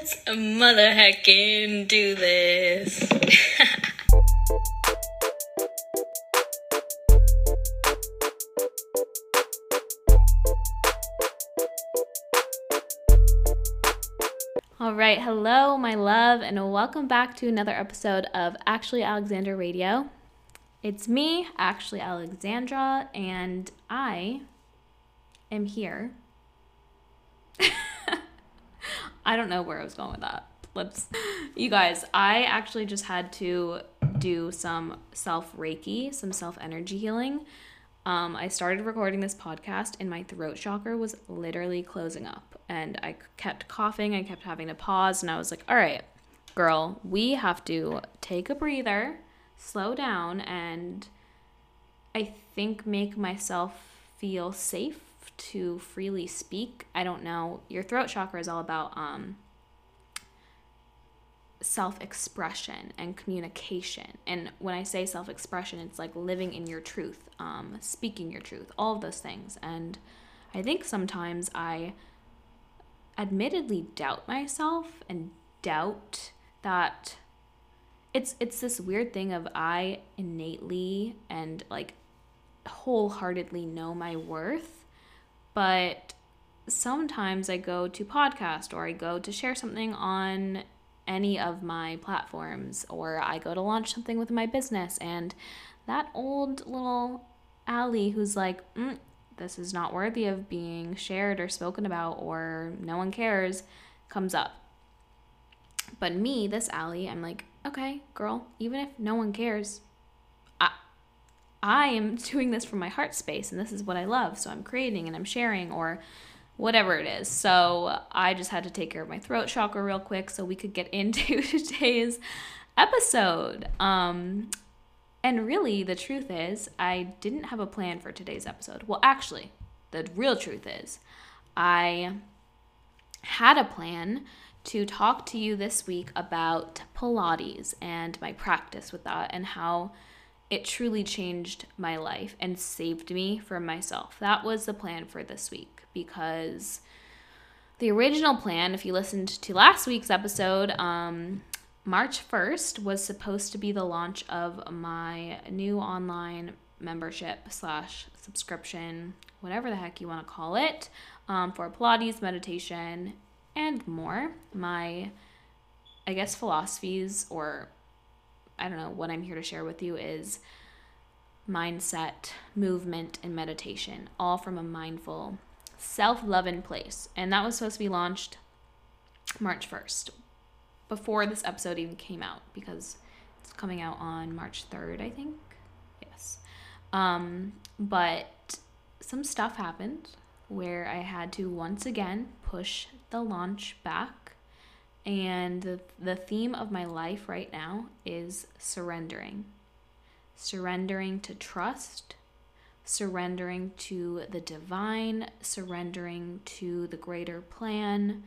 Let's mother heckin' do this. All right, hello, my love, and welcome back to another episode of Actually Alexandra Radio. It's me, Actually Alexandra, and I am here. I don't know where I was going with that. Let's, you guys, I actually just had to do some self Reiki, some self energy healing. Um, I started recording this podcast, and my throat chakra was literally closing up, and I kept coughing. I kept having to pause, and I was like, all right, girl, we have to take a breather, slow down, and I think make myself feel safe to freely speak. I don't know. Your throat chakra is all about um, self expression and communication. And when I say self expression, it's like living in your truth, um, speaking your truth, all of those things. And I think sometimes I admittedly doubt myself and doubt that it's it's this weird thing of I innately and like wholeheartedly know my worth, but sometimes I go to podcast or I go to share something on any of my platforms or I go to launch something with my business and that old little Allie who's like, mm, this is not worthy of being shared or spoken about or no one cares comes up. But me, this Allie, I'm like, okay, girl, even if no one cares, I am doing this from my heart space and this is what I love. So I'm creating and I'm sharing or whatever it is. So I just had to take care of my throat chakra real quick so we could get into today's episode. Um, and really, the truth is, I didn't have a plan for today's episode. Well, actually, the real truth is, I had a plan to talk to you this week about Pilates and my practice with that and how it truly changed my life and saved me from myself. That was the plan for this week because the original plan, if you listened to last week's episode, um, March 1st was supposed to be the launch of my new online membership slash subscription, whatever the heck you want to call it, um, for Pilates, meditation, and more. My, I guess, philosophies or I don't know, what I'm here to share with you is mindset, movement, and meditation, all from a mindful, self loving place. And that was supposed to be launched March 1st, before this episode even came out, because it's coming out on March 3rd, I think. Yes. Um, but some stuff happened where I had to once again push the launch back and the, the theme of my life right now is surrendering. Surrendering to trust, surrendering to the divine, surrendering to the greater plan,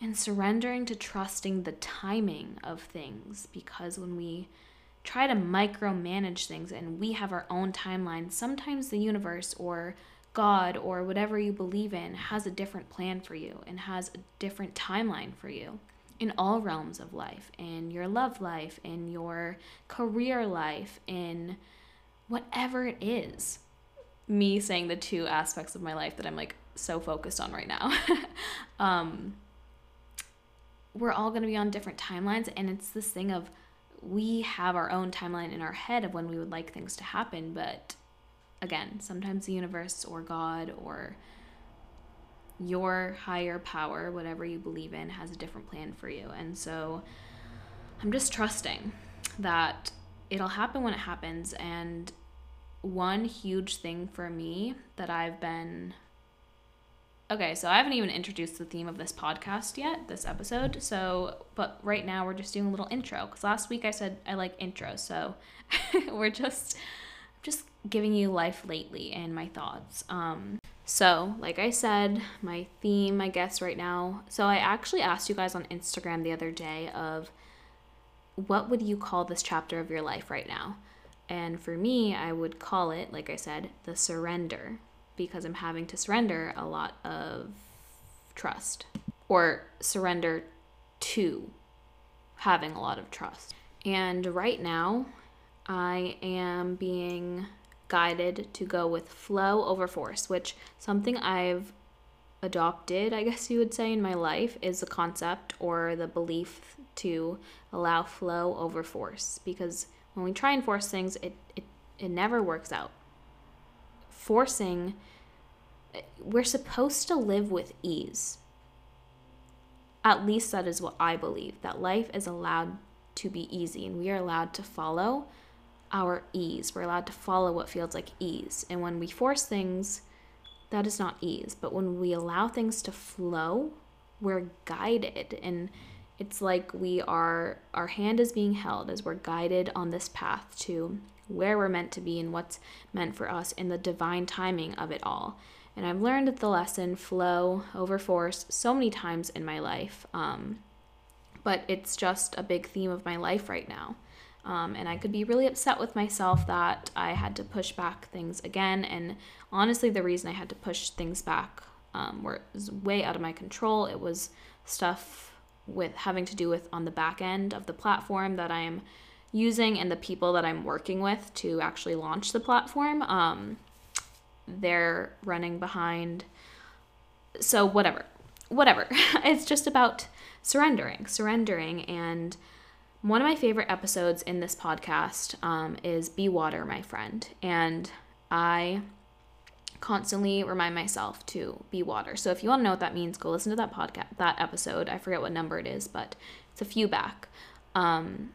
and surrendering to trusting the timing of things. Because when we try to micromanage things and we have our own timeline, sometimes the universe or God or whatever you believe in has a different plan for you and has a different timeline for you in all realms of life in your love life, in your career life, in whatever it is. Me saying the two aspects of my life that I'm like so focused on right now. um, we're all going to be on different timelines, and it's this thing of we have our own timeline in our head of when we would like things to happen, but again, sometimes the universe or God or your higher power, whatever you believe in, has a different plan for you. And so I'm just trusting that it'll happen when it happens. And one huge thing for me that I've been. Okay, so I haven't even introduced the theme of this podcast yet, this episode. So, but right now we're just doing a little intro because last week I said I like intro. So we're just just giving you life lately and my thoughts. Um, so, like I said, my theme, I guess, right now. So, I actually asked you guys on Instagram the other day of what would you call this chapter of your life right now? And for me, I would call it, like I said, the surrender because I'm having to surrender a lot of trust or surrender to having a lot of trust. And right now, I am being guided to go with flow over force, which something I've adopted, I guess you would say, in my life is the concept or the belief to allow flow over force. Because when we try and force things, it, it, it never works out. Forcing, we're supposed to live with ease. At least that is what I believe, that life is allowed to be easy and we are allowed to follow our ease. We're allowed to follow what feels like ease. And when we force things, that is not ease. But when we allow things to flow, we're guided. And it's like we are, our hand is being held as we're guided on this path to where we're meant to be and what's meant for us in the divine timing of it all. And I've learned the lesson flow over force so many times in my life. Um, but it's just a big theme of my life right now. Um, and I could be really upset with myself that I had to push back things again. And honestly, the reason I had to push things back um, was way out of my control. It was stuff with having to do with on the back end of the platform that I am using and the people that I'm working with to actually launch the platform. Um, they're running behind. So, whatever. Whatever. it's just about surrendering, surrendering and one of my favorite episodes in this podcast um, is Be Water, My Friend. And I constantly remind myself to be water. So if you want to know what that means, go listen to that podcast, that episode. I forget what number it is, but it's a few back. Um,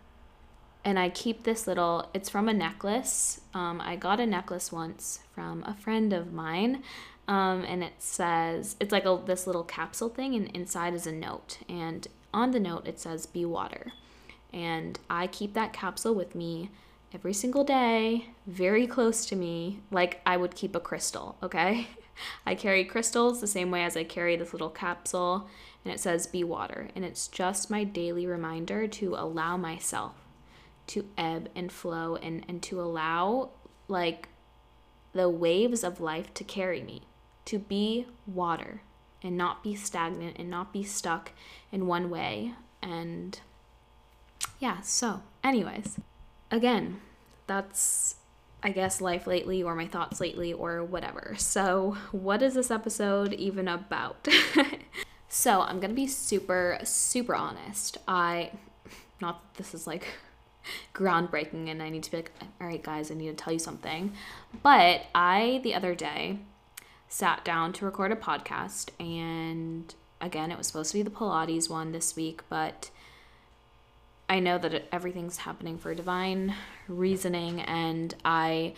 and I keep this little, it's from a necklace. Um, I got a necklace once from a friend of mine. Um, and it says, it's like a, this little capsule thing, and inside is a note. And on the note, it says, Be water. And I keep that capsule with me every single day, very close to me, like I would keep a crystal, okay? I carry crystals the same way as I carry this little capsule, and it says be water. And it's just my daily reminder to allow myself to ebb and flow and, and to allow like the waves of life to carry me, to be water and not be stagnant and not be stuck in one way. And yeah, so, anyways, again, that's I guess life lately or my thoughts lately or whatever. So, what is this episode even about? so, I'm to be super super honest. I not that this is like groundbreaking and I need to be like, all right, guys, I need to tell you something. But I, the other day, sat down to record a podcast, and again, it was supposed to be the Pilates one this week, but I know that everything's happening for divine reasoning, and I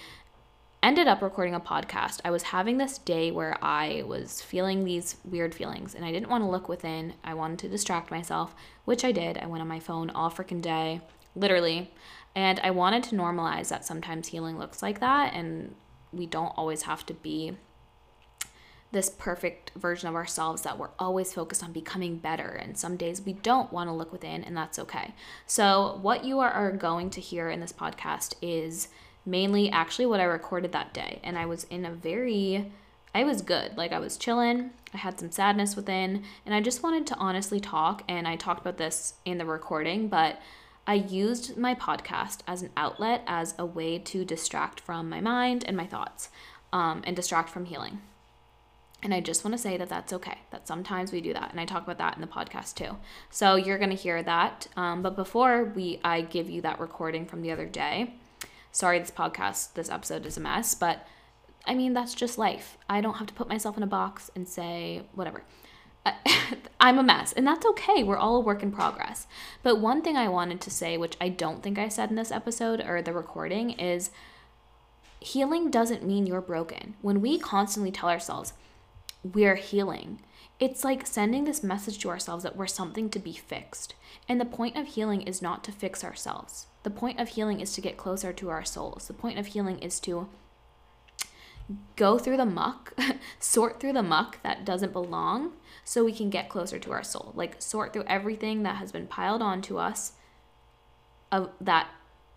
ended up recording a podcast. I was having this day where I was feeling these weird feelings, and I didn't want to look within. I wanted to distract myself, which I did. I went on my phone all freaking day, literally, and I wanted to normalize that sometimes healing looks like that, and we don't always have to be this perfect version of ourselves that we're always focused on becoming better. And some days we don't want to look within, and that's okay. So, what you are, going to hear in this podcast is mainly actually what I recorded that day. And I was in a very, I was good. Like, I was chilling, I had some sadness within, and I just wanted to honestly talk. And I talked about this in the recording, but I used my podcast as an outlet, as a way to distract from my mind and my thoughts, um, and distract from healing. And I just want to say that that's okay, that sometimes we do that. And I talk about that in the podcast too. So you're going to hear that. Um, but before we, I give you that recording from the other day, sorry, this podcast, this episode is a mess, but I mean, that's just life. I don't have to put myself in a box and say, whatever. I'm a mess, and that's okay. We're all a work in progress. But one thing I wanted to say, which I don't think I said in this episode or the recording, is healing doesn't mean you're broken. When we constantly tell ourselves, we're healing. It's like sending this message to ourselves that we're something to be fixed. And the point of healing is not to fix ourselves. The point of healing is to get closer to our souls. The point of healing is to go through the muck, sort through the muck that doesn't belong so we can get closer to our soul. Like sort through everything that has been piled onto us of that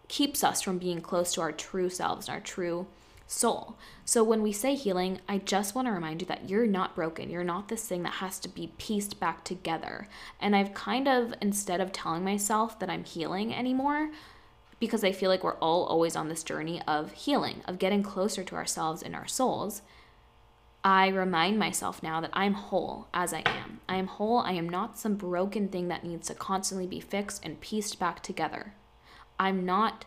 keeps us from being close to our true selves and our true soul. So when we say healing, I just want to remind you that you're not broken. You're not this thing that has to be pieced back together. And I've kind of, instead of telling myself that I'm healing anymore, because I feel like we're all always on this journey of healing, of getting closer to ourselves and our souls. I remind myself now that I'm whole as I am. I am whole. I am not some broken thing that needs to constantly be fixed and pieced back together. I'm not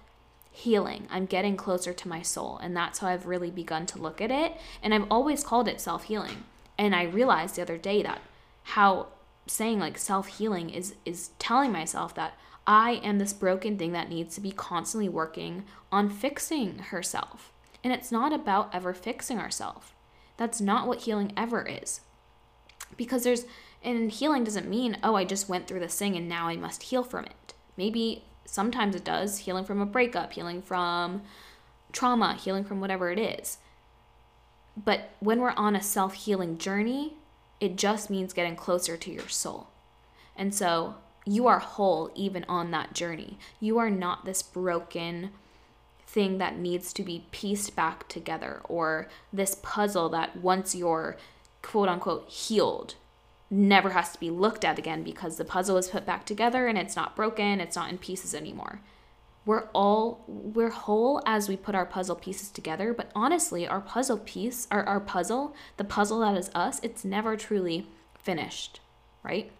healing. I'm getting closer to my soul. And that's how I've really begun to look at it. And I've always called it self healing. And I realized the other day that how saying like self healing is is telling myself that I am this broken thing that needs to be constantly working on fixing herself. And it's not about ever fixing ourselves. That's not what healing ever is. Because there's, and healing doesn't mean, oh, I just went through this thing and now I must heal from it. Maybe sometimes it does, healing from a breakup, healing from trauma, healing from whatever it is. But when we're on a self healing journey, it just means getting closer to your soul. And so you are whole even on that journey. You are not this broken thing that needs to be pieced back together or this puzzle that once you're quote unquote healed never has to be looked at again because the puzzle is put back together and it's not broken, it's not in pieces anymore. We're all we're whole as we put our puzzle pieces together, but honestly, our puzzle piece, our, our puzzle, the puzzle that is us, it's never truly finished, right?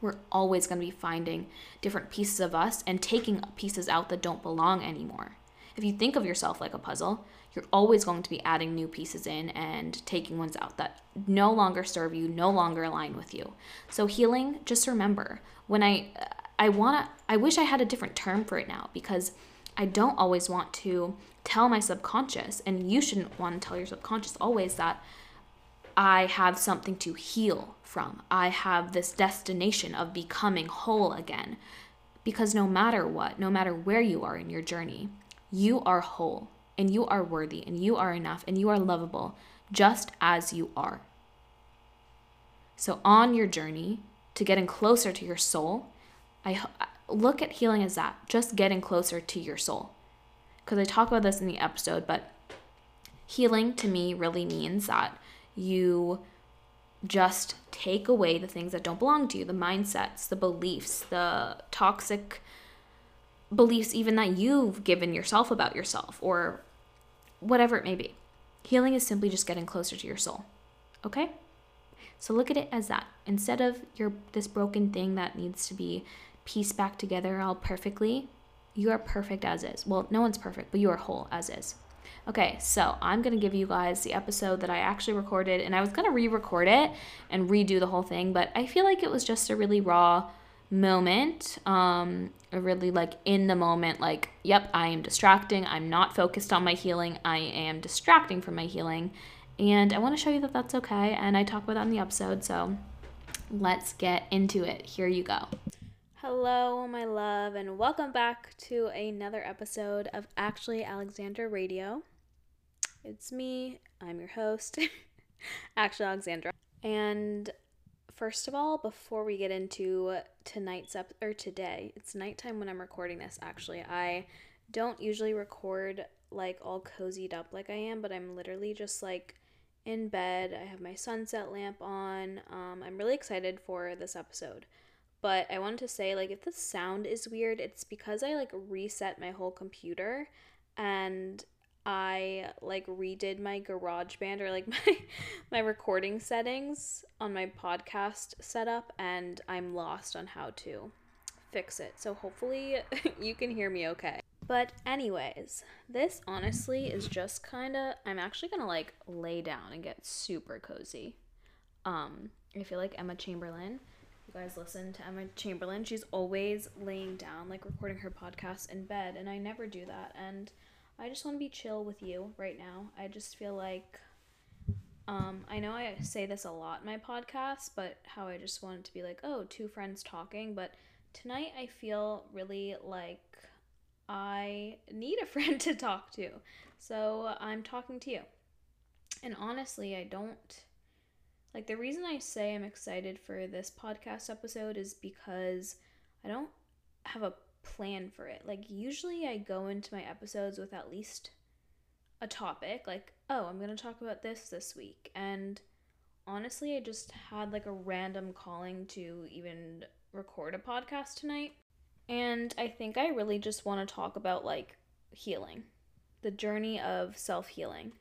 We're always going to be finding different pieces of us and taking pieces out that don't belong anymore. If you think of yourself like a puzzle, you're always going to be adding new pieces in and taking ones out that no longer serve you, no longer align with you. So healing, just remember, when I I want to I wish I had a different term for it now because I don't always want to tell my subconscious and you shouldn't want to tell your subconscious always that I have something to heal from. I have this destination of becoming whole again. Because no matter what, no matter where you are in your journey, you are whole and you are worthy and you are enough and you are lovable just as you are. So, on your journey to getting closer to your soul, I look at healing as that just getting closer to your soul. Because I talk about this in the episode, but healing to me really means that you just take away the things that don't belong to you the mindsets, the beliefs, the toxic beliefs even that you've given yourself about yourself or whatever it may be. Healing is simply just getting closer to your soul. Okay? So look at it as that. Instead of your this broken thing that needs to be pieced back together all perfectly, you are perfect as is. Well, no one's perfect, but you are whole as is. Okay, so I'm gonna give you guys the episode that I actually recorded, and I was gonna re record it and redo the whole thing, but I feel like it was just a really raw moment um really like in the moment like yep i am distracting. I'm not focused on my healing. I am distracting from my healing. And i want to show you that that's okay and i talk about that in the episode so let's get into it. Here you go. Hello my love and welcome back to another episode of actually alexandra radio. It's me i'm your host actually alexandra. And First of all, before we get into tonight's up or today, it's nighttime when I'm recording this actually. I don't usually record like all cozied up like I am, but I'm literally just like in bed. I have my sunset lamp on. Um, I'm really excited for this episode. But I wanted to say, like, if the sound is weird, it's because I like reset my whole computer and I like redid my GarageBand or like my my recording settings on my podcast setup and I'm lost on how to fix it. So hopefully you can hear me okay. But anyways, this honestly is just kind of I'm actually going to like lay down and get super cozy. Um I feel like Emma Chamberlain you guys listen to Emma Chamberlain. She's always laying down, like recording her podcast in bed, and I never do that. And I just want to be chill with you right now. I just feel like um, I know I say this a lot in my podcast, but how I just want it to be like, oh, two friends talking. But tonight I feel really like I need a friend to talk to. So I'm talking to you. And honestly, I don't like the reason I say I'm excited for this podcast episode is because I don't have a plan for it. Like, usually I go into my episodes with at least a topic, like, oh, I'm going to talk about this this week. And honestly, I just had like a random calling to even record a podcast tonight. And I think I really just want to talk about like healing, the journey of self healing.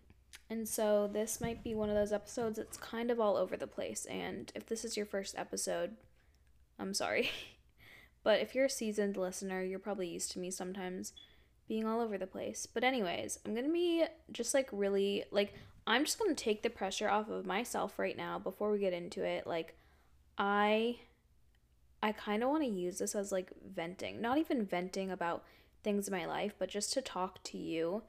And so this might be one of those episodes that's kind of all over the place. And if this is your first episode, I'm sorry. but if you're a seasoned listener, you're probably used to me sometimes being all over the place. But, anyways, I'm to be just like really, like, I'm just to take the pressure off of myself right now before we get into it. Like, I. I kind of want to use this as like venting, not even venting about things in my life, but just to talk to you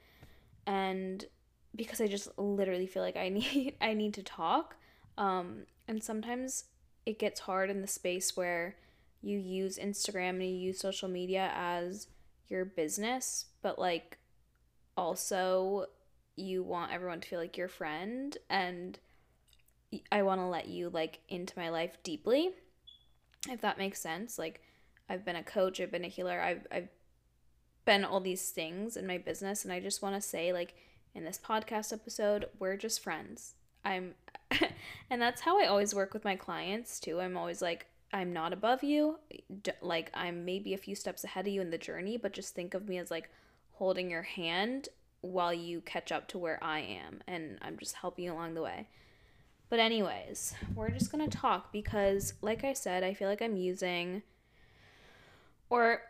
and because I just literally feel like I need I need to talk. Um, and sometimes it gets hard in the space where you use Instagram and you use social media as your business, but like also you want everyone to feel like your friend and I want to let you like into my life deeply. If that makes sense. Like I've been a coach, I've been a healer, I've I've been all these things in my business and I just want to say like in this podcast episode, we're just friends. I'm, and that's how I always work with my clients too. I'm always like, I'm not above you. Like, I'm maybe a few steps ahead of you in the journey, but just think of me as like holding your hand while you catch up to where I am. And I'm just helping you along the way. But, anyways, we're just going to talk because, like I said, I feel like I'm using, or,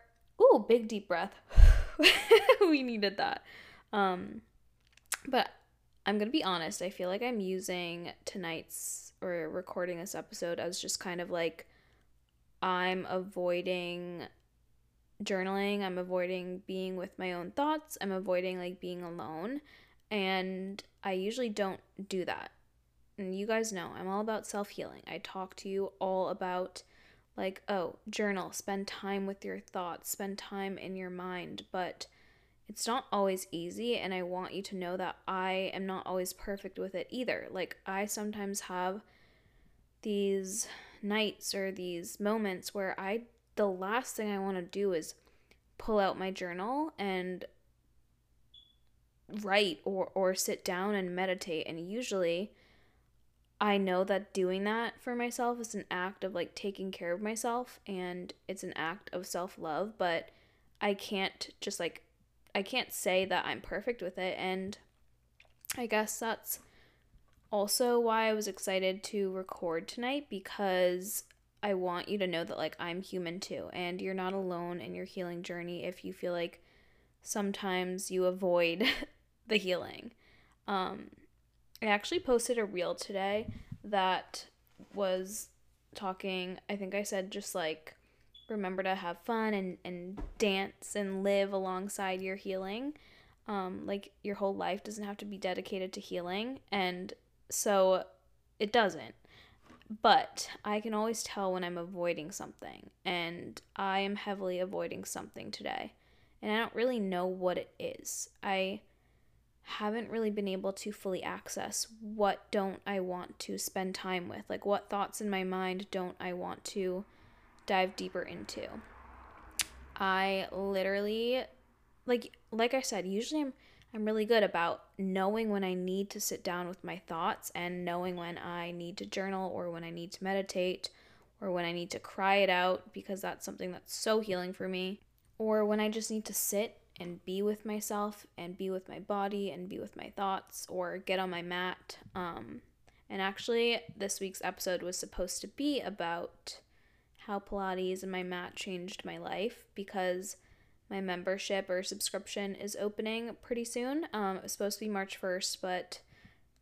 ooh, big deep breath. we needed that. Um, but I'm going to be honest, I feel like I'm using tonight's or recording this episode as just kind of like I'm avoiding journaling, I'm avoiding being with my own thoughts, I'm avoiding like being alone, and I usually don't do that. And you guys know, I'm all about self healing. I talk to you all about like, oh, journal, spend time with your thoughts, spend time in your mind, but it's not always easy and i want you to know that i am not always perfect with it either like i sometimes have these nights or these moments where i the last thing i want to do is pull out my journal and write or or sit down and meditate and usually I know that doing that for myself is an act of like taking care of myself and it's an act of self-love, but I can't just like I can't say that I'm perfect with it. And I guess that's also why I was excited to record tonight because I want you to know that like I'm human too and you're not alone in your healing journey if you feel like sometimes you avoid the healing. Um I actually posted a reel today that was talking, I think I said just like remember to have fun and, and dance and live alongside your healing. Um, like your whole life doesn't have to be dedicated to healing. And so it doesn't. But I can always tell when I'm avoiding something. And I am heavily avoiding something today. And I don't really know what it is. I haven't really been able to fully access what don't I want to spend time with. Like what thoughts in my mind don't I want to dive deeper into. I literally like like I said, usually I'm I'm really good about knowing when I need to sit down with my thoughts and knowing when I need to journal or when I need to meditate or when I need to cry it out because that's something that's so healing for me. Or when I just need to sit and be with myself and be with my body and be with my thoughts or get on my mat. Um and actually this week's episode was supposed to be about how Pilates and my mat changed my life because my membership or subscription is opening pretty soon. Um, it was supposed to be March 1st, but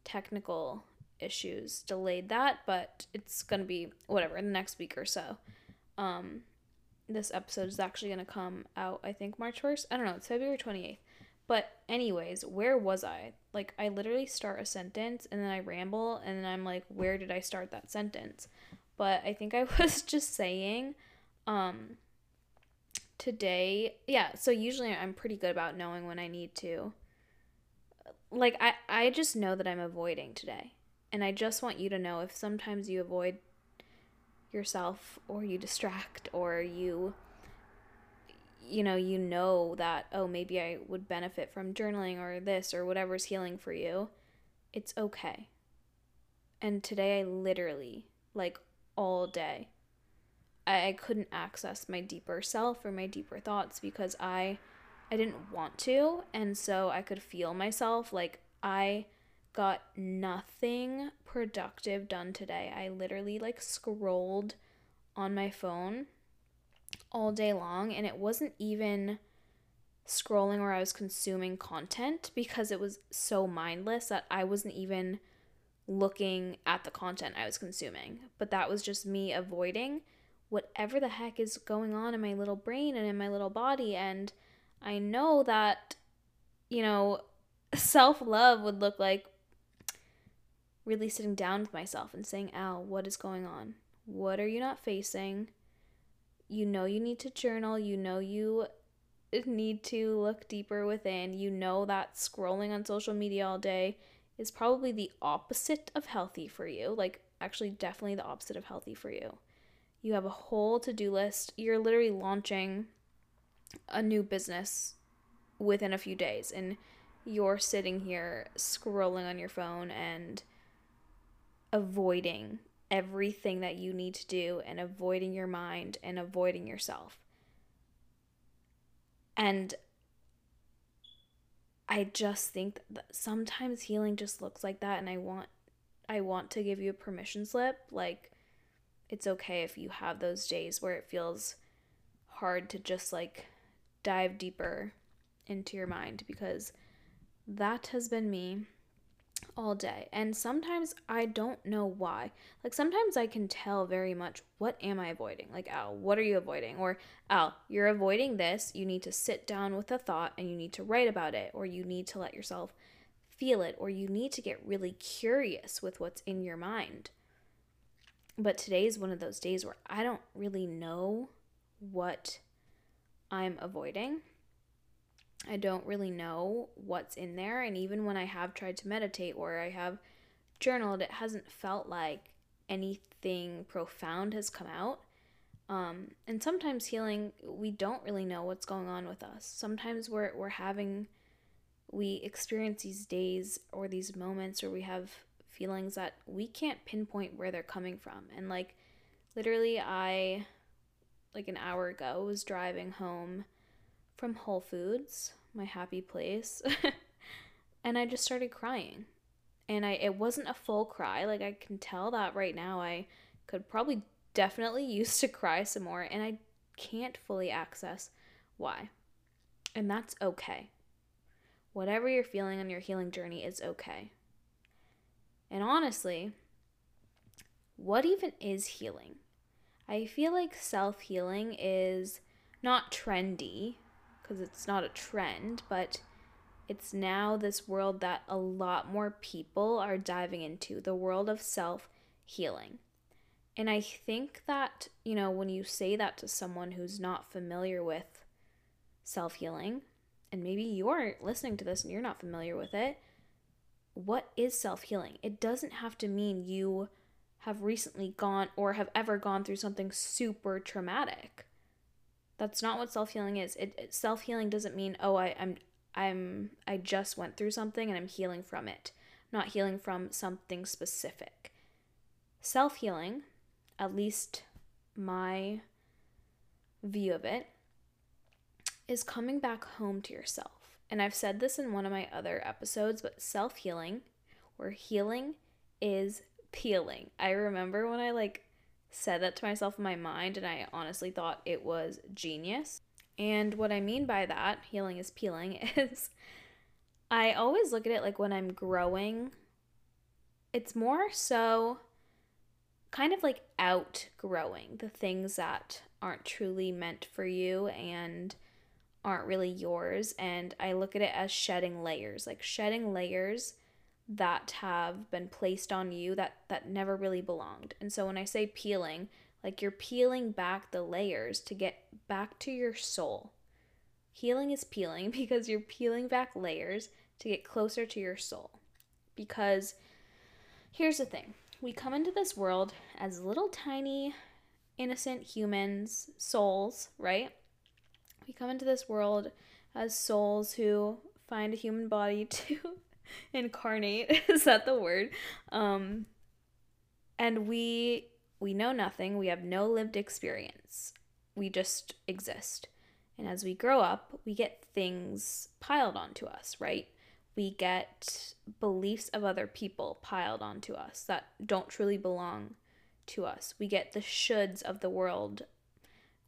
technical issues delayed that, but it's going to be whatever in the next week or so. Um, this episode is actually going to come out, I think, March 1st. I don't know, it's February 28th. But, anyways, where was I? Like, I literally start a sentence and then I ramble, and then I'm like, where did I start that sentence? but I think I was just saying um today yeah so usually i'm pretty good about knowing when i need to like i i just know that i'm avoiding today and i just want you to know if sometimes you avoid yourself or you distract or you you know, you know that, oh, maybe I would benefit from journaling or this or whatever's healing for you, it's okay. And today I literally, like all day, I, I couldn't access my deeper self or my deeper thoughts because I I didn't want to and so I could feel myself like I got nothing productive done today. I literally like scrolled on my phone all day long and it wasn't even scrolling where I was consuming content because it was so mindless that I wasn't even looking at the content I was consuming. But that was just me avoiding whatever the heck is going on in my little brain and in my little body. And I know that, you know, self love would look like really sitting down with myself and saying, Al, what is going on? What are you not facing? You know you need to journal. You know you need to look deeper within. You know that scrolling on social media all day is probably the opposite of healthy for you. Like, actually, definitely the opposite of healthy for you. You have a whole to do list. You're literally launching a new business within a few days, and you're sitting here scrolling on your phone and avoiding everything that you need to do and avoiding your mind and avoiding yourself. And I just think that sometimes healing just looks like that and I want I want to give you a permission slip like it's okay if you have those days where it feels hard to just like dive deeper into your mind because that has been me all day. And sometimes I don't know why. Like sometimes I can tell very much what am I avoiding? Like, Al, what are you avoiding? Or Al, you're avoiding this. You need to sit down with a thought and you need to write about it or you need to let yourself feel it or you need to get really curious with what's in your mind. But today is one of those days where I don't really know what I'm avoiding. I don't really know what's in there. And even when I have tried to meditate or I have journaled, it hasn't felt like anything profound has come out. Um, and sometimes healing, we don't really know what's going on with us. Sometimes we're, we're having, we experience these days or these moments where we have feelings that we can't pinpoint where they're coming from. And like, literally, I, like an hour ago, was driving home from Whole Foods, my happy place. and I just started crying. And I it wasn't a full cry. Like I can tell that right now I could probably definitely use to cry some more and I can't fully access why. And that's okay. Whatever you're feeling on your healing journey is okay. And honestly, what even is healing? I feel like self healing is not trendy because it's not a trend, but it's now this world that a lot more people are diving into the world of self healing. And I think that, you know, when you say that to someone who's not familiar with self healing, and maybe you're listening to this and you're not familiar with it, what is self healing? It doesn't have to mean you have recently gone or have ever gone through something super traumatic. That's not what self-healing is. It, it self-healing doesn't mean, "Oh, I I'm I'm I just went through something and I'm healing from it." not healing from something specific. Self-healing, at least my view of it, is coming back home to yourself. And I've said this in one of my other episodes, but self healing or healing is peeling. I remember when I like said that to myself in my mind, and I honestly thought it was genius. And what I mean by that, healing is peeling, is I always look at it like when I'm growing, it's more so kind of like outgrowing the things that aren't truly meant for you and aren't really yours. And I look at it as shedding layers, like shedding layers that have been placed on you that that never really belonged. And so when I say peeling, like you're peeling back the layers to get back to your soul. Healing is peeling because you're peeling back layers to get closer to your soul. Because here's the thing. We come into this world as little tiny innocent humans, souls, right? We come into this world as souls who find a human body to incarnate. Is that the word? Um, and we we know nothing. We have no lived experience. We just exist. And as we grow up, we get things piled onto us, right? We get beliefs of other people piled onto us that don't truly belong to us. We get the shoulds of the world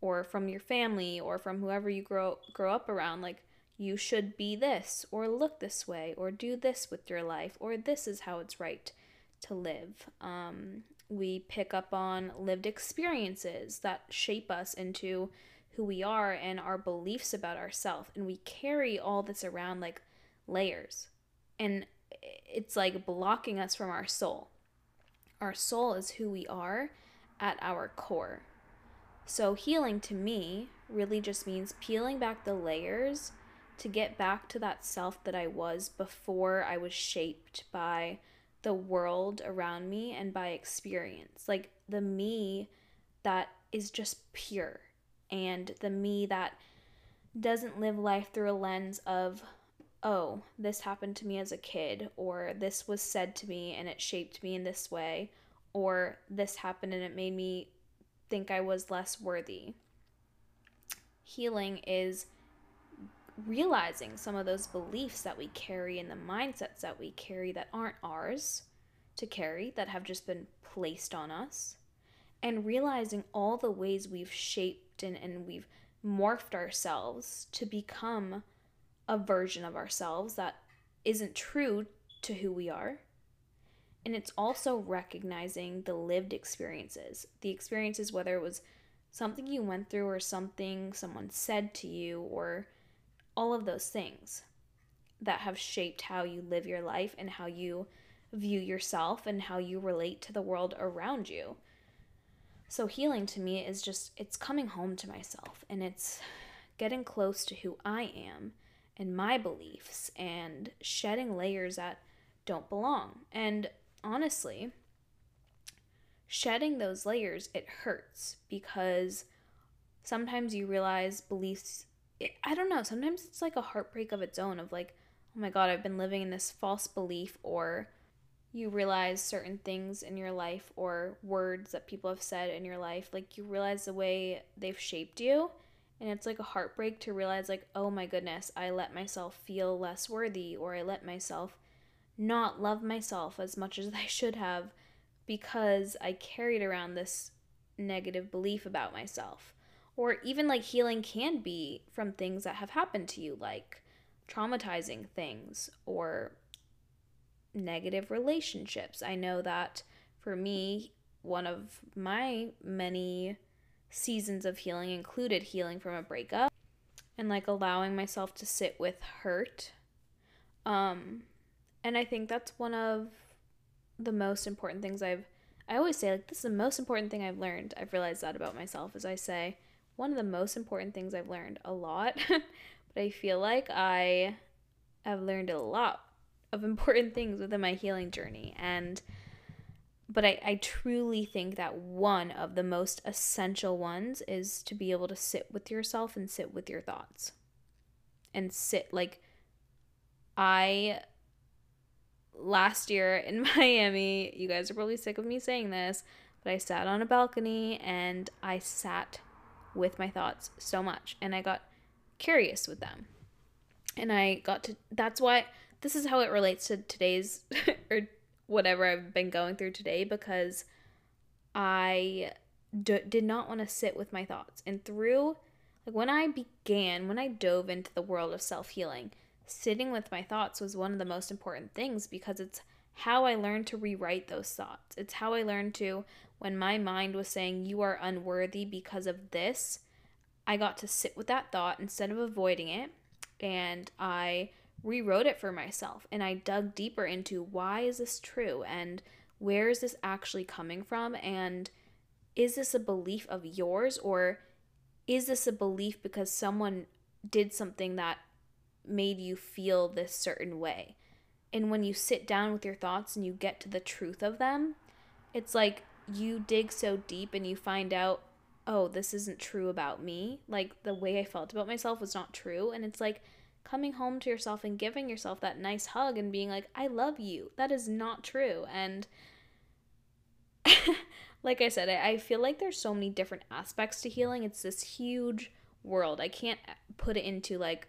or from your family or from whoever you grow grow up around like you should be this or look this way or do this with your life or this is how it's right to live. Um, we pick up on lived experiences that shape us into who we are and our beliefs about ourselves and we carry all this around like layers. And it's like blocking us from our soul. Our soul is who we are at our core so healing to me really just means peeling back the layers to get back to that self that I was before I was shaped by the world around me and by experience. Like the me that is just pure and the me that doesn't live life through a lens of, oh, this happened to me as a kid, or this was said to me and it shaped me in this way, or this happened and it made me think I was less worthy. Healing is realizing some of those beliefs that we carry and the mindsets that we carry that aren't ours to carry, that have just been placed on us, and realizing all the ways we've shaped and, and we've morphed ourselves to become a version of ourselves that isn't true to who we are. And it's also recognizing the lived experiences, the experiences, whether it was something you went through or something someone said to you or all of those things that have shaped how you live your life and how you view yourself and how you relate to the world around you. So, healing to me is just, it's coming home to myself and it's getting close to who I am and my beliefs and shedding layers that don't belong. And honestly, shedding those layers, it hurts because sometimes you realize beliefs it, I don't know, sometimes it's like a heartbreak of its own of like, oh my god, I've been living in this false belief or you realize certain things in your life or words that people have said in your life, like you realize the way they've shaped you. And it's like a heartbreak to realize, like, oh my goodness, I let myself feel less worthy, or I let myself not love myself as much as I should have because I carried around this negative belief about myself. Or even like healing can be from things that have happened to you, like traumatizing things or negative relationships. I know that for me, one of my many seasons of healing included healing from a breakup and like allowing myself to sit with hurt. Um and I think that's one of the most important things I've I always say like this is the most important thing I've learned. I've realized that about myself as I say one of the most important things I've learned a lot, but I feel like I have learned a lot of important things within my healing journey. And, but I, I truly think that one of the most essential ones is to be able to sit with yourself and sit with your thoughts. And sit, like, I last year in Miami, you guys are probably sick of me saying this, but I sat on a balcony and I sat with my thoughts so much and I got curious with them. And I got to that's why this is how it relates to today's or whatever I've been going through today because I d- did not want to sit with my thoughts. And through like when I began, when I dove into the world of self-healing, sitting with my thoughts was one of the most important things because it's how I learned to rewrite those thoughts. It's how I learned to when my mind was saying, You are unworthy because of this, I got to sit with that thought instead of avoiding it. And I rewrote it for myself. And I dug deeper into why is this true? And where is this actually coming from? And is this a belief of yours? Or is this a belief because someone did something that made you feel this certain way? And when you sit down with your thoughts and you get to the truth of them, it's like you dig so deep and you find out oh, this isn't true about me. Like the way I felt about myself was not true. And it's like coming home to yourself and giving yourself that nice hug and being like, I love you. That is not true. And like I said, I, I feel like there's so many different aspects to healing. It's this huge world. I can't put it into like,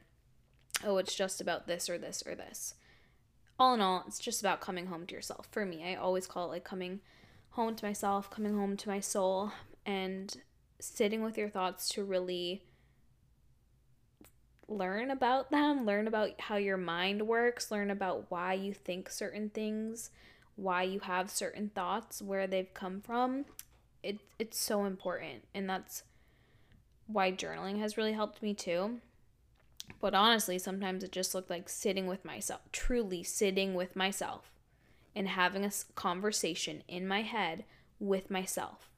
oh, it's just about this or this or this. All in all, it's just about coming home to yourself. For me, I always call it like coming home to myself, coming home to my soul, and sitting with your thoughts to really learn about them, learn about how your mind works, learn about why you think certain things, why you have certain thoughts, where they've come from. It it's so important and that's why journaling has really helped me too. But honestly, sometimes it just looked like sitting with myself, truly sitting with myself and having a conversation in my head with myself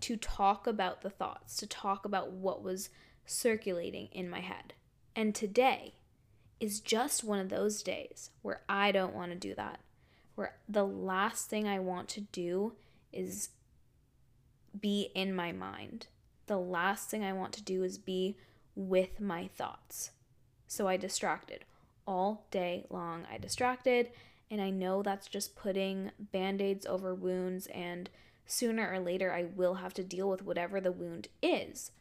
to talk about the thoughts, to talk about what was circulating in my head. And today is just one of those days where I don't want to do that. Where the last thing I want to do is be in my mind. The last thing I want to do is be with my thoughts. So I distracted all day long. I distracted, and I know that's just putting band aids over wounds, and sooner or later I will have to deal with whatever the wound is.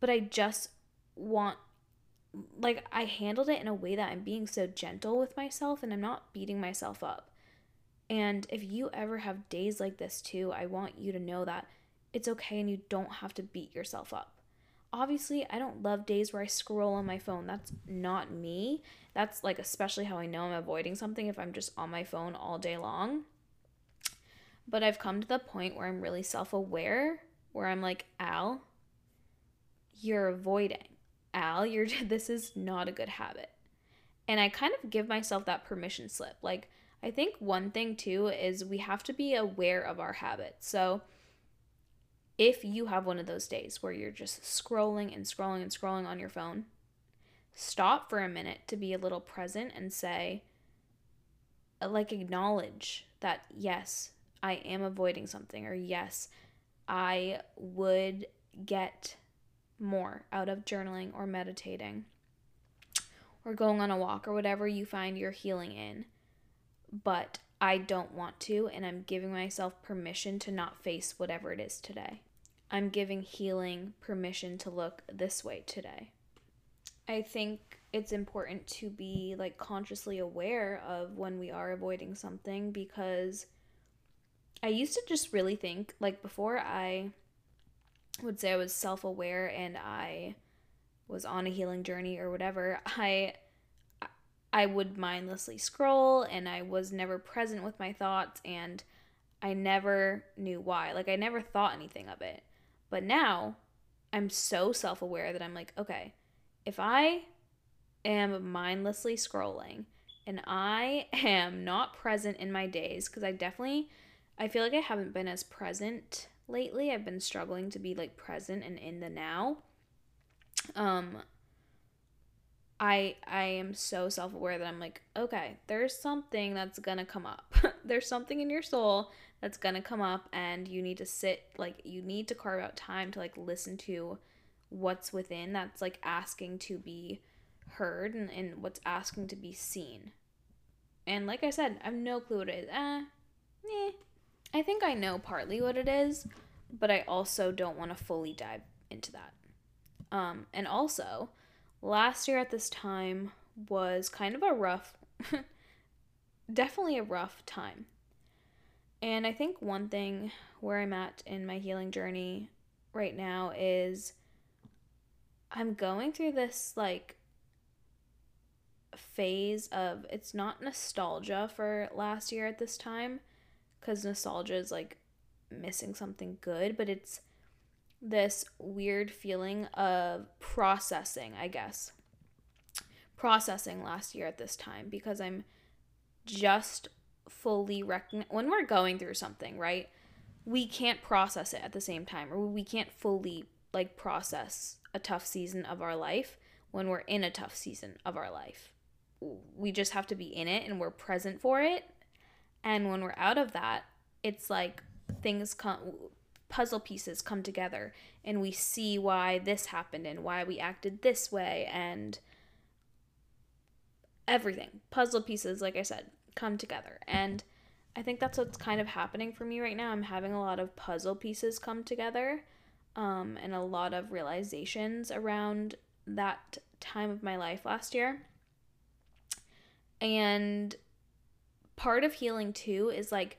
But I just want like I handled it in a way that I'm being so gentle with myself and I'm not beating myself up. And if you ever have days like this too, I want you to know that it's okay and you don't have to beat yourself up. Obviously, I don't love days where I scroll on my phone. That's not me. That's like especially how I know I'm avoiding something if I'm just on my phone all day long. But I've come to the point where I'm really self aware, where I'm like, Al, you're avoiding Al, you're this is not a good habit. And I kind of give myself that permission slip. Like I think one thing too is we have to be aware of our habits. So if you have one of those days where you're just scrolling and scrolling and scrolling on your phone, stop for a minute to be a little present and say, uh, like, acknowledge that, yes, I am avoiding something, or yes, I would get more out of journaling or meditating or going on a walk or whatever you find your healing in. But I don't want to, and I'm giving myself permission to not face whatever it is today. I'm giving healing permission to look this way today. I think it's important to be like consciously aware of when we are avoiding something because I used to just really think like before I would say I was self aware and I was on a healing journey or whatever, I I would mindlessly scroll and I was never present with my thoughts and I never knew why. Like I never thought anything of it. But now I'm so self aware that I'm like, okay, if I am mindlessly scrolling and I am not present in my days, because I definitely I feel like I haven't been as present lately. I've been struggling to be like present and in the now. Um I I am so self-aware that I'm like, okay, there's something that's going to come up. there's something in your soul that's going to come up and you need to sit like you need to carve out time to like listen to what's within that's like asking to be heard and, and what's asking to be seen. And like I said, I have no clue what it is. Eh, eh, I think I know partly what it is, but I also don't want to fully dive into that. Um, and also, last year at this time was kind of a rough, definitely a rough time. And I think one thing where I'm at in my healing journey right now is I'm going through this like phase of it's not nostalgia for last year at this time because nostalgia is like missing something good, but it's this weird feeling of processing, I guess. Processing last year at this time because I'm just fully recognize when we're going through something, right? We can't process it at the same time, or we can't fully like process a tough season of our life when we're in a tough season of our life. We just have to be in it and we're present for it and when we're out of that, it's like things come puzzle pieces come together and we see why this happened and why we acted this way and everything. Puzzle pieces like i said come together. And i think that's what's kind of happening for me right now. I'm having a lot of puzzle pieces come together um, and a lot of realizations around that time of my life last year. And part of healing too is like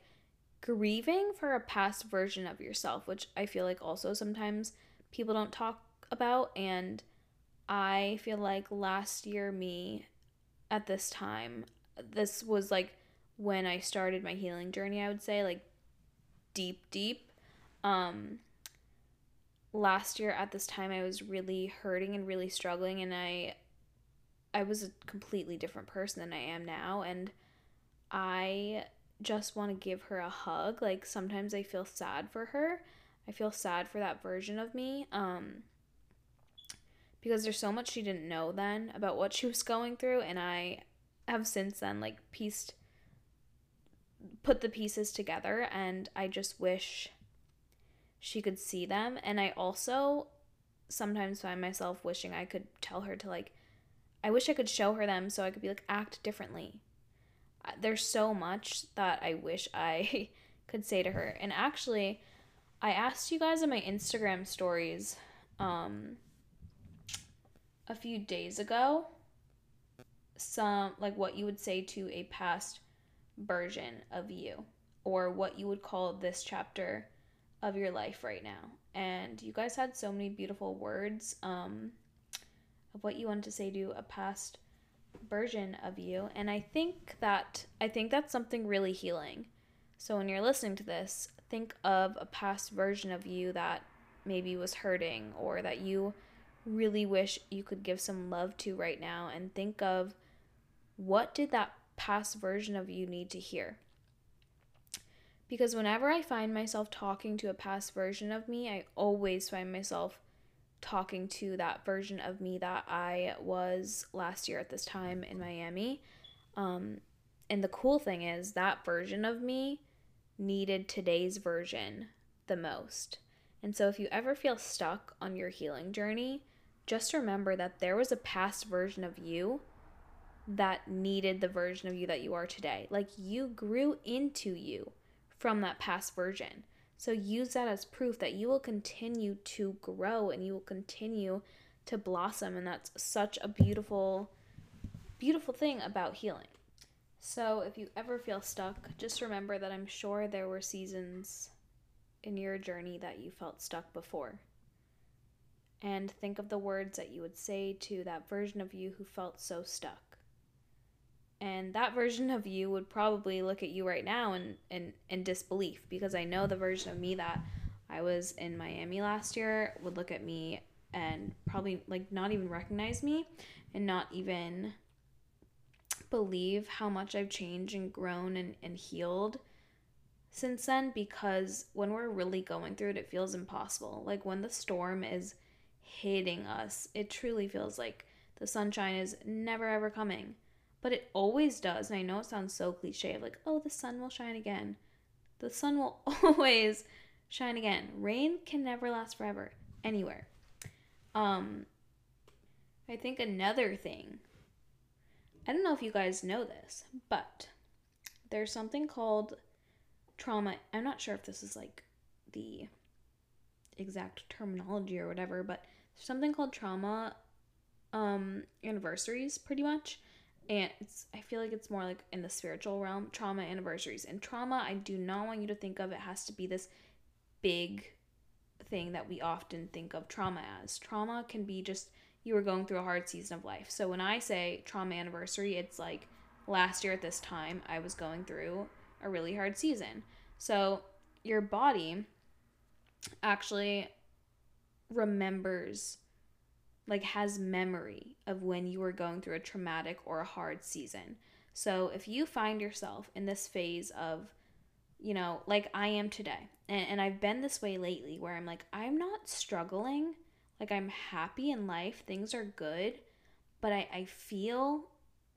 grieving for a past version of yourself, which I feel like also sometimes people don't talk about. And I feel like last year, me at this time, this was like when I started my healing journey, I would say, like deep, deep. Um, last year at this time, I was really hurting and really struggling, and I. I was a completely different person than I am now and I just want to give her a hug. Like sometimes I feel sad for her. I feel sad for that version of me. Um because there's so much she didn't know then about what she was going through and I have since then like pieced put the pieces together and I just wish she could see them and I also sometimes find myself wishing I could tell her to like I wish I could show her them so I could be like act differently there's so much that I wish I could say to her. And actually, I asked you guys in my Instagram stories um a few days ago some like what you would say to a past version of you or what you would call this chapter of your life right now. And you guys had so many beautiful words um of what you wanted to say to a past version of you and i think that i think that's something really healing. So when you're listening to this think of a past version of you that maybe was hurting or that you really wish you could give some love to right now and think of what did that past version of you need to hear. Because whenever i find myself talking to a past version of me i always find myself talking to that version of me that I was last year at this time in Miami. Um, and the cool thing is, that version of me needed today's version the most. And so, if you ever feel stuck on your healing journey, just remember that there was a past version of you that needed the version of you that you are today. Like you grew into you from that past version. So use that as proof that you will continue to grow and you will continue to blossom. And that's such a beautiful, beautiful thing about healing. So if you ever feel stuck, just remember that I'm sure there were seasons in your journey that you felt stuck before. And think of the words that you would say to that version of you who felt so stuck and that version of you would probably look at you right now in, in, in disbelief because I know the version of me that I was in Miami last year would look at me and probably like not even recognize me and not even believe how much I've changed and grown and, and healed since then because when we're really going through it, it feels impossible. Like when the storm is hitting us, it truly feels like the sunshine is never ever coming but it always does. And I know it sounds so cliche of like, oh, the sun will shine again. The sun will always shine again. Rain can never last forever anywhere. Um, I think another thing, I don't know if you guys know this, but there's something called trauma. I'm not sure if this is like the exact terminology or whatever, but something called trauma um anniversaries pretty much and it's I feel like it's more like in the spiritual realm, trauma anniversaries. And trauma, I do not want you to think of it has to be this big thing that we often think of trauma as. Trauma can be just you were going through a hard season of life. So when I say trauma anniversary, it's like last year at this time I was going through a really hard season. So your body actually remembers like has memory of when you were going through a traumatic or a hard season. So if you find yourself in this phase of, you know, like I am today, and, and I've been this way lately where I'm like, I'm not struggling, like I'm happy in life, things are good, but I, I feel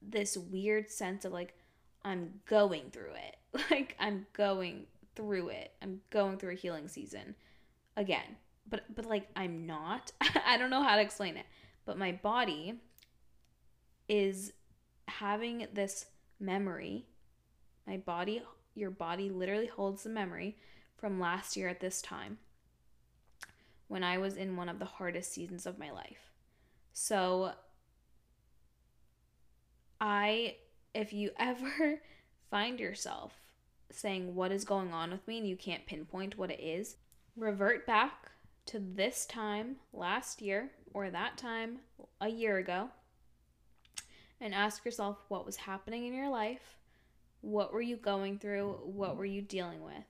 this weird sense of like, I'm going through it. Like I'm going through it. I'm going through a healing season. again. But but like I'm not. I don't know how to explain it. But my body is having this memory. My body your body literally holds the memory from last year at this time when I was in one of the hardest seasons of my life. So I if you ever find yourself saying what is going on with me and you can't pinpoint what it is, revert back to this time last year or that time a year ago and ask yourself what was happening in your life, what were you going through, what were you dealing with.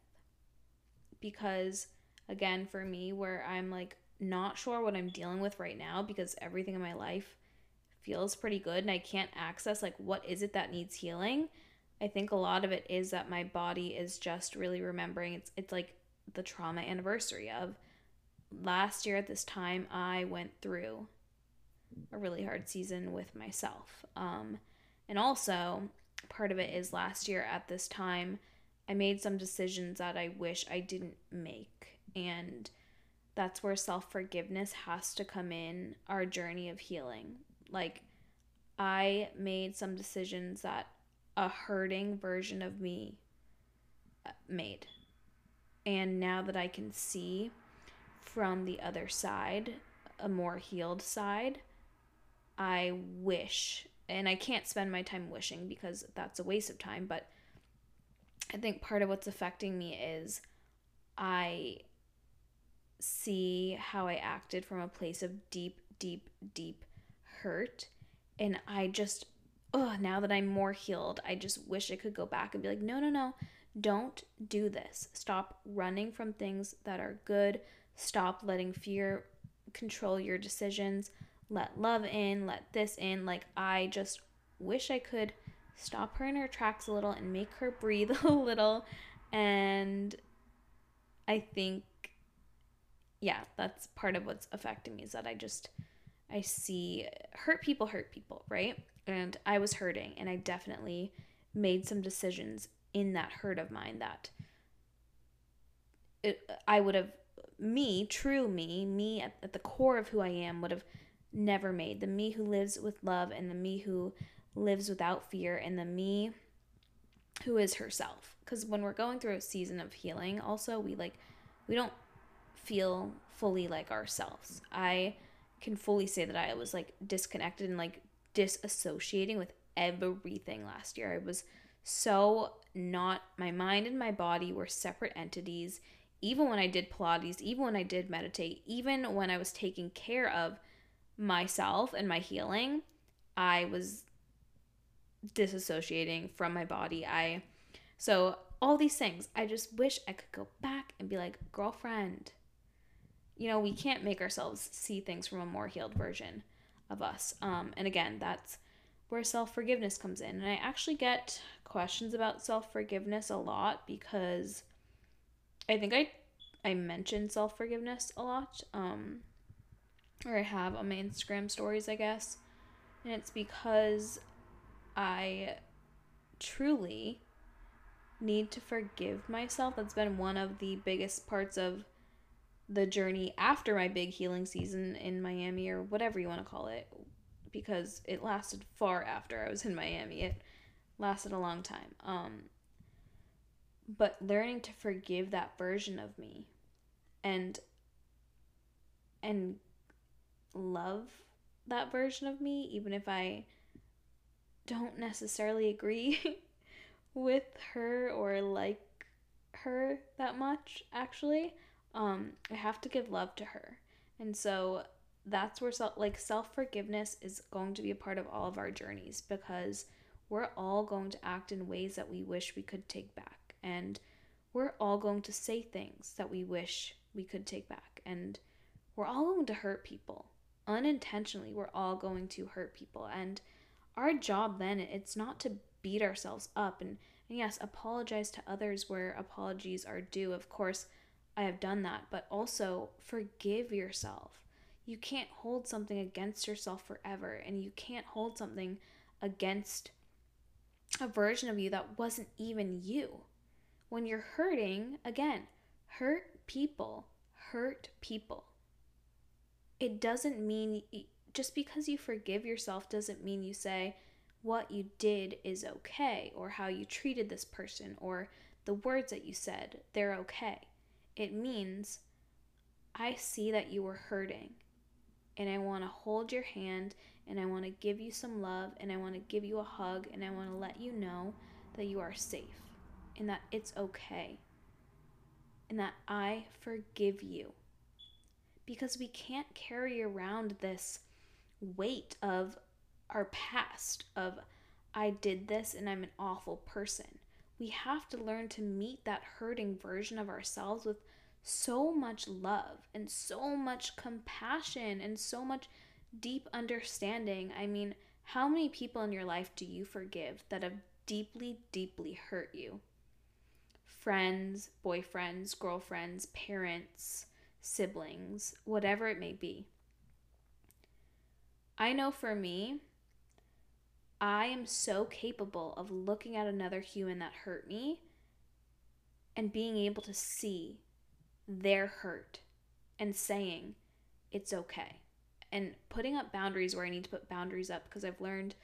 Because, again, for me, where I'm like not sure what I'm dealing with right now because everything in my life feels pretty good and I can't access like what is it that needs healing. I think a lot of it is that my body is just really remembering it's it's like the trauma anniversary of last year at this time I went through a really hard season with myself. Um, and also, part of it is last year at this time, I made some decisions that I wish I didn't make. And that's where self forgiveness has to come in our journey of healing. Like, I made some decisions that a hurting version of me uh, made. And now that I can see from the other side, a more healed side, I wish, and I can't spend my time wishing because that's a waste of time, but I think part of what's affecting me is I see how I acted from a place of deep, deep, deep hurt. And I just, oh, now that I'm more healed, I just wish I could go back and be like, no, no, no, don't do this. Stop running from things that are good. Stop letting fear control your decisions let love in, let this in. Like, I just wish I could stop her in her tracks a little and make her breathe a little. And I think, yeah, that's part of what's affecting me is that I just, I see hurt people hurt people, right? And I was hurting, and I definitely made some decisions in that hurt of mine that it, I would have, me, true me, me at, at the core of who I am, would have never made. The me who lives with love and the me who lives without fear and the me who is herself. Because when we're going through a season of healing, also, we like, we don't feel fully like ourselves. I can fully say that I was like disconnected and like disassociating with everything last year. I was so not, my mind and my body were separate entities. Even when I did Pilates, even when I did meditate, even when I was taking care of myself and my healing, I was disassociating from my body. I so all these things, I just wish I could go back and be like, "Girlfriend, you know, we can't make ourselves see things from a more healed version of us." Um and again, that's where self-forgiveness comes in. And I actually get questions about self-forgiveness a lot because I think I I mentioned self-forgiveness a lot. Um or I have on my Instagram stories, I guess. And it's because I truly need to forgive myself. That's been one of the biggest parts of the journey after my big healing season in Miami or whatever you want to call it because it lasted far after I was in Miami. It lasted a long time. Um but learning to forgive that version of me and and love that version of me, even if I don't necessarily agree with her or like her that much, actually. Um, I have to give love to her. And so that's where self like self-forgiveness is going to be a part of all of our journeys because we're all going to act in ways that we wish we could take back and we're all going to say things that we wish we could take back. And we're all going to hurt people. Unintentionally we're all going to hurt people. And our job then it's not to beat ourselves up and, and yes apologize to others where apologies are due. Of course i have done that. But also forgive yourself. You can't hold something against yourself forever. And you can't hold something against a version of you that wasn't even you when you're hurting again hurt people hurt people. It doesn't mean just because you forgive yourself doesn't mean you say what you did is okay or how you treated this person or the words that you said, they're okay. It means I see that you were hurting and I want to hold your hand and I want to give you some love and I want to give you a hug and I want to let you know that you are safe and that it's okay and that I forgive you. Because we can't carry around this weight of our past, of I did this and I'm an awful person. We have to learn to meet that hurting version of ourselves with so much love and so much compassion and so much deep understanding. I mean, how many people in your life do you forgive that have deeply, deeply hurt you? Friends, boyfriends, girlfriends, parents, siblings, whatever it may be. I know for me, I am so capable of looking at another human that hurt me and being able to see their hurt and saying it's okay and putting up boundaries where I need to put boundaries up because I've learned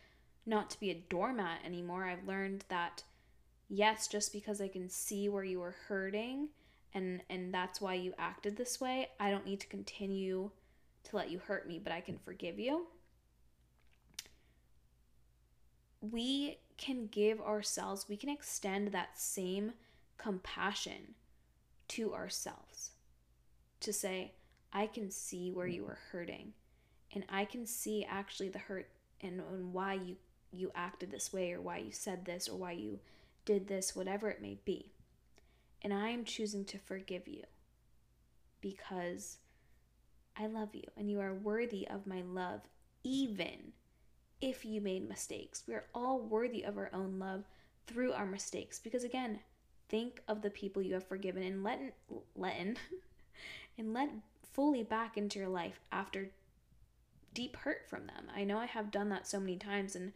not to be a doormat anymore. I've learned that yes, just because I can see where you were hurting and and that's why you acted this way, I don't need to continue to let you hurt me, but I can forgive you. We can give ourselves, we can extend that same compassion to ourselves to say, I can see where you were hurting and I can see actually the hurt and, and why you you acted this way or why you said this or why you did this, whatever it may be. And I am choosing to forgive you because I love you and you are worthy of my love, even if you made mistakes. We are all worthy of our own love through our mistakes because, again, think of the people you have forgiven and let, let, and let fully back into your life after deep hurt from them. I know I have done that so many times and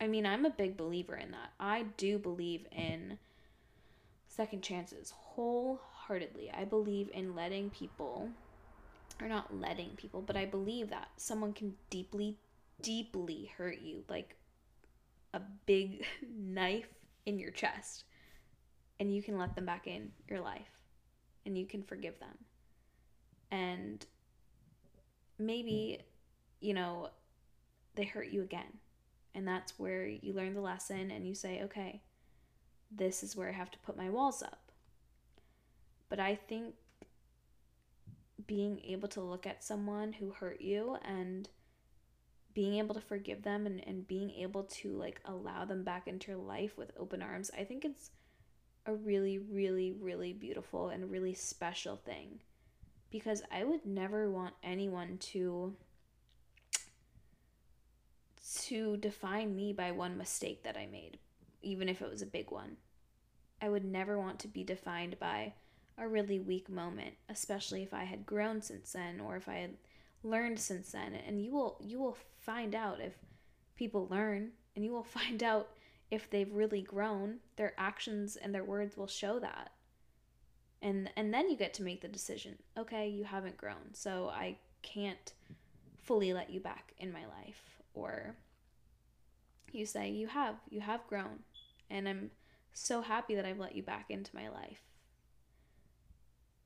I mean, I'm a big believer in that. I do believe in second chances wholeheartedly. I believe in letting people or not letting people, but I believe that someone can deeply deeply hurt you like a big knife in your chest and you can let them back in your life and you can forgive them. And maybe, you know, they hurt you again. And that's where you learn the lesson and you say, okay, this is where I have to put my walls up. But I think being able to look at someone who hurt you and being able to forgive them and, and being able to like allow them back into your life with open arms, I think it's a really, really, really beautiful and really special thing because I would never want anyone to to define me by one mistake that I made, even if it was a big one. I would never want to be defined by a really weak moment, especially if I had grown since then or if I had learned since then. And you will you will find out if people learn and you will find out if they've really grown. Their actions and their words will show that and and then you get to make the decision okay you haven't grown so i can't fully let you back in my life or you say you have you have grown and i'm so happy that i've let you back into my life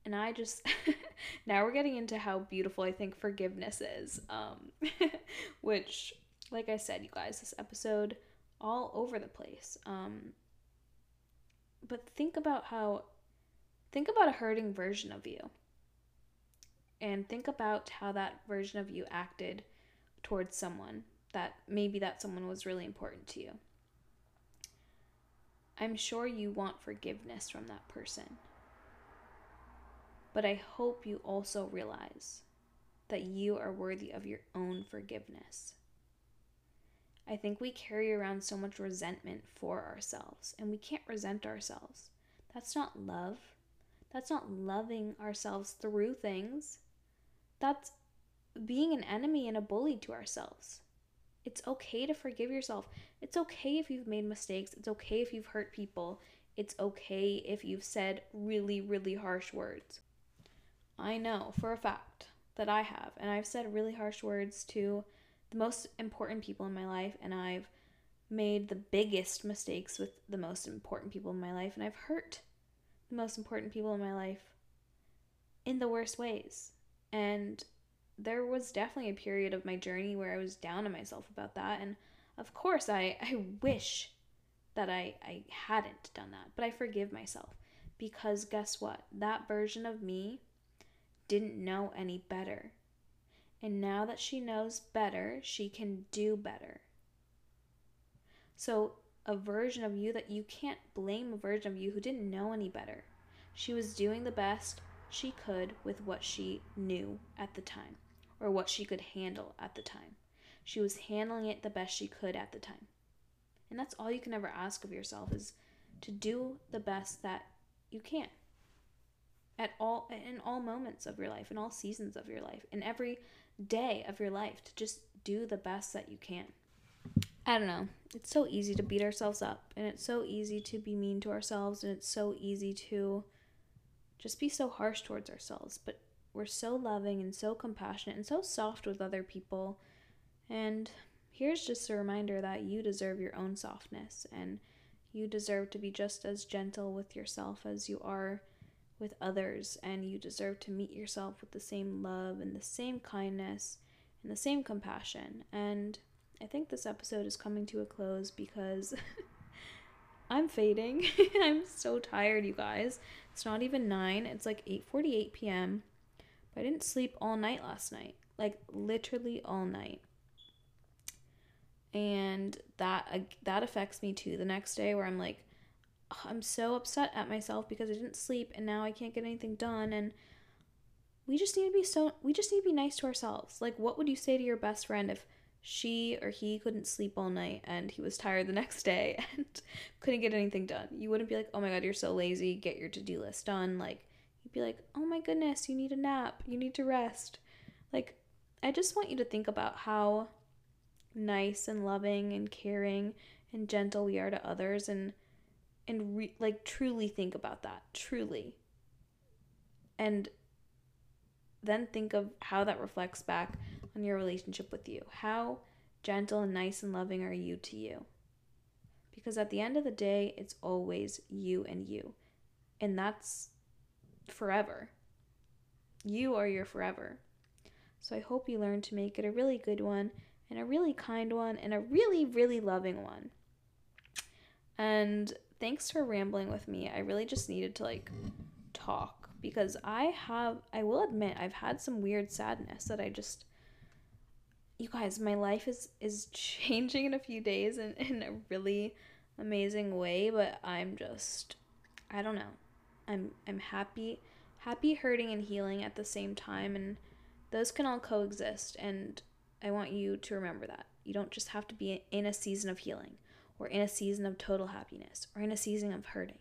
and i just now we're getting into how beautiful i think forgiveness is um which like i said you guys this episode all over the place um but think about how Think about a hurting version of you. And think about how that version of you acted towards someone that maybe that someone was really important to you. I'm sure you want forgiveness from that person. But I hope you also realize that you are worthy of your own forgiveness. I think we carry around so much resentment for ourselves, and we can't resent ourselves. That's not love. That's not loving ourselves through things. That's being an enemy and a bully to ourselves. It's okay to forgive yourself. It's okay if you've made mistakes. It's okay if you've hurt people. It's okay if you've said really, really harsh words. I know for a fact that I have. And I've said really harsh words to the most important people in my life. And I've made the biggest mistakes with the most important people in my life. And I've hurt the most important people in my life in the worst ways. And there was definitely a period of my journey where I was down on myself about that. And of course, I, I wish that I, I hadn't done that, but I forgive myself because guess what? That version of me didn't know any better. And now that she knows better, she can do better. So, a version of you that you can't blame a version of you who didn't know any better. She was doing the best she could with what she knew at the time or what she could handle at the time. She was handling it the best she could at the time. And that's all you can ever ask of yourself is to do the best that you can at all in all moments of your life in all seasons of your life in every day of your life to just do the best that you can i don't know it's so easy to beat ourselves up and it's so easy to be mean to ourselves and it's so easy to just be so harsh towards ourselves but we're so loving and so compassionate and so soft with other people and here's just a reminder that you deserve your own softness and you deserve to be just as gentle with yourself as you are with others, and you deserve to meet yourself with the same love and the same kindness and the same compassion. And I think this episode is coming to a close because I'm fading. I'm so tired, you guys. It's not even 9. It's like 8:48 p.m. But I didn't sleep all night last night. Like literally all night. And that uh, that affects me too. The next day where I'm like I'm so upset at myself because I didn't sleep and now I can't get anything done and we just need to be so we just need to be nice to ourselves. Like what would you say to your best friend if she or he couldn't sleep all night and he was tired the next day and couldn't get anything done? You wouldn't be like, "Oh my god, you're so lazy. Get your to-do list done." Like you'd be like, "Oh my goodness, you need a nap. You need to rest." Like I just want you to think about how nice and loving and caring and gentle we are to others and and re- like truly think about that truly and then think of how that reflects back on your relationship with you how gentle and nice and loving are you to you because at the end of the day it's always you and you and that's forever you are your forever so i hope you learn to make it a really good one and a really kind one and a really really loving one and thanks for rambling with me. I really just needed to like talk because I have I will admit I've had some weird sadness that I just you guys, my life is is changing in a few days in, in a really amazing way, but I'm just I don't know. I'm I'm happy happy hurting and healing at the same time and those can all coexist and I want you to remember that. You don't just have to be in a season of healing or in a season of total happiness, or in a season of hurting.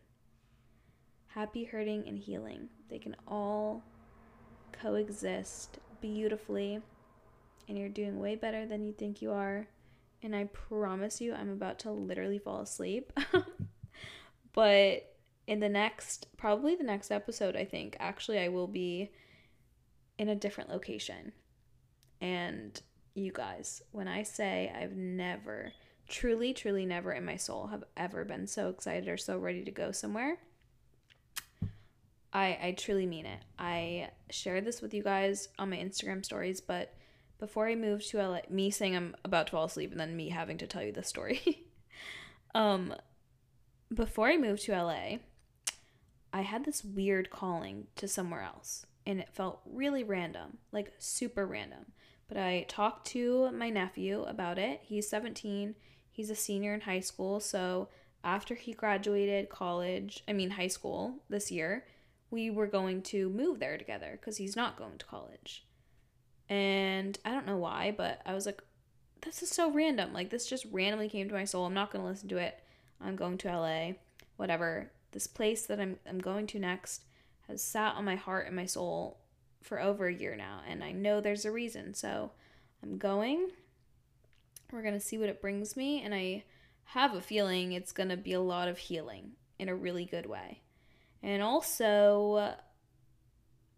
Happy, hurting, and healing, they can all coexist beautifully, and you're doing way better than you think you are. And I promise you, I'm about to literally fall asleep. but in the next, probably the next episode, I think, actually, I will be in a different location. And you guys, when I say I've never truly, truly never in my soul have ever been so excited or so ready to go somewhere. I, I truly mean it. I shared this with you guys on my Instagram stories, but before I moved to LA, me saying I'm about to fall asleep and then me having to tell you this story. um, before I moved to LA, I had this weird calling to somewhere else, and it felt really random, like super random. But I talked to my nephew about it. He's 17. He's a senior in high school, so after he graduated college, I mean high school this year, we were going to move there together because he's not going to college. And I don't know why, but I was like, this is so random. Like, this just randomly came to my soul. I'm not going to listen to it. I'm going to LA, whatever. This place that I'm, I'm going to next has sat on my heart and my soul for over a year now. And I know there's a reason. So I'm going. We're going to see what it brings me. And I have a feeling it's going to be a lot of healing in a really good way. And also,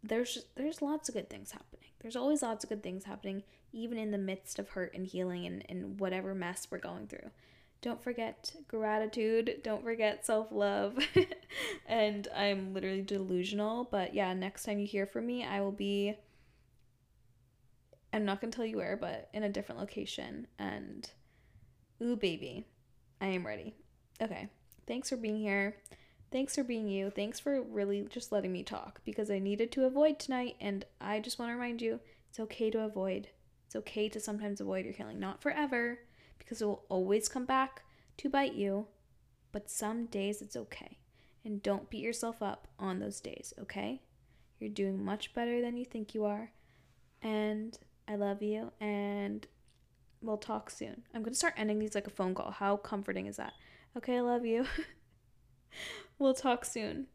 there's there's lots of good things happening. There's always lots of good things happening, even in the midst of hurt and healing and, and whatever mess we're going through. Don't forget gratitude. Don't forget self love. and I'm literally delusional. But yeah, next time you hear from me, I will be. I'm not going to tell you where, but in a different location. And, ooh, baby, I am ready. Okay. Thanks for being here. Thanks for being you. Thanks for really just letting me talk because I needed to avoid tonight. And I just want to remind you it's okay to avoid. It's okay to sometimes avoid your healing. Not forever because it will always come back to bite you. But some days it's okay. And don't beat yourself up on those days, okay? You're doing much better than you think you are. And I love you. And we'll talk soon. I'm going to start ending these like a phone call. How comforting is that? Okay, I love you. we'll talk soon.